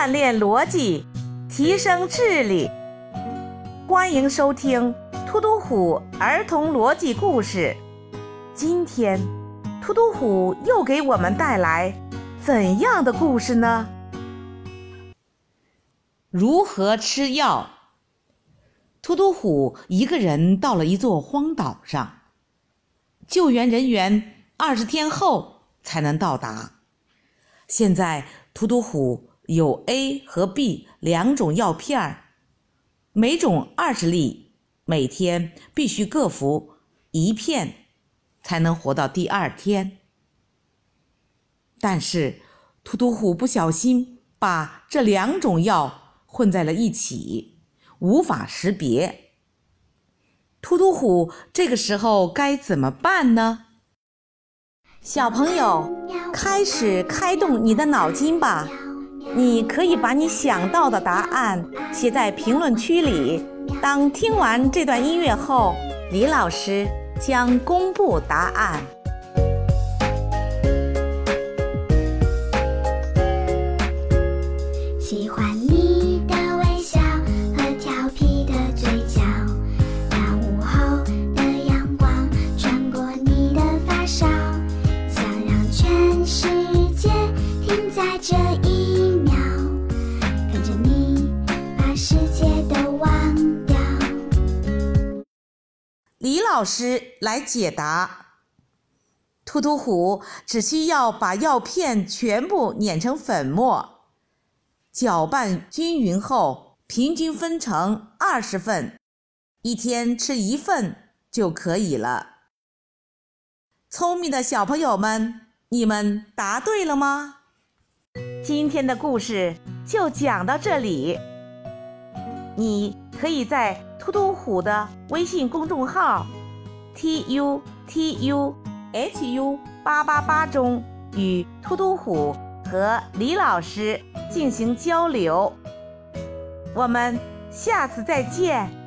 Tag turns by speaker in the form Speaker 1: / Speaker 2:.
Speaker 1: 锻炼逻辑，提升智力。欢迎收听《突突虎儿童逻辑故事》。今天，突突虎又给我们带来怎样的故事呢？如何吃药？突突虎一个人到了一座荒岛上，救援人员二十天后才能到达。现在，突突虎有 A 和 B 两种药片儿，每种二十粒，每天必须各服一片，才能活到第二天。但是，突突虎不小心把这两种药。混在了一起，无法识别。突突虎这个时候该怎么办呢？小朋友，开始开动你的脑筋吧！你可以把你想到的答案写在评论区里。当听完这段音乐后，李老师将公布答案。
Speaker 2: 喜欢。
Speaker 1: 世界的忘掉李老师来解答：突突虎只需要把药片全部碾成粉末，搅拌均匀后，平均分成二十份，一天吃一份就可以了。聪明的小朋友们，你们答对了吗？今天的故事就讲到这里，你可以在。突突虎的微信公众号 t u t u h u 八八八中与突突虎和李老师进行交流，我们下次再见。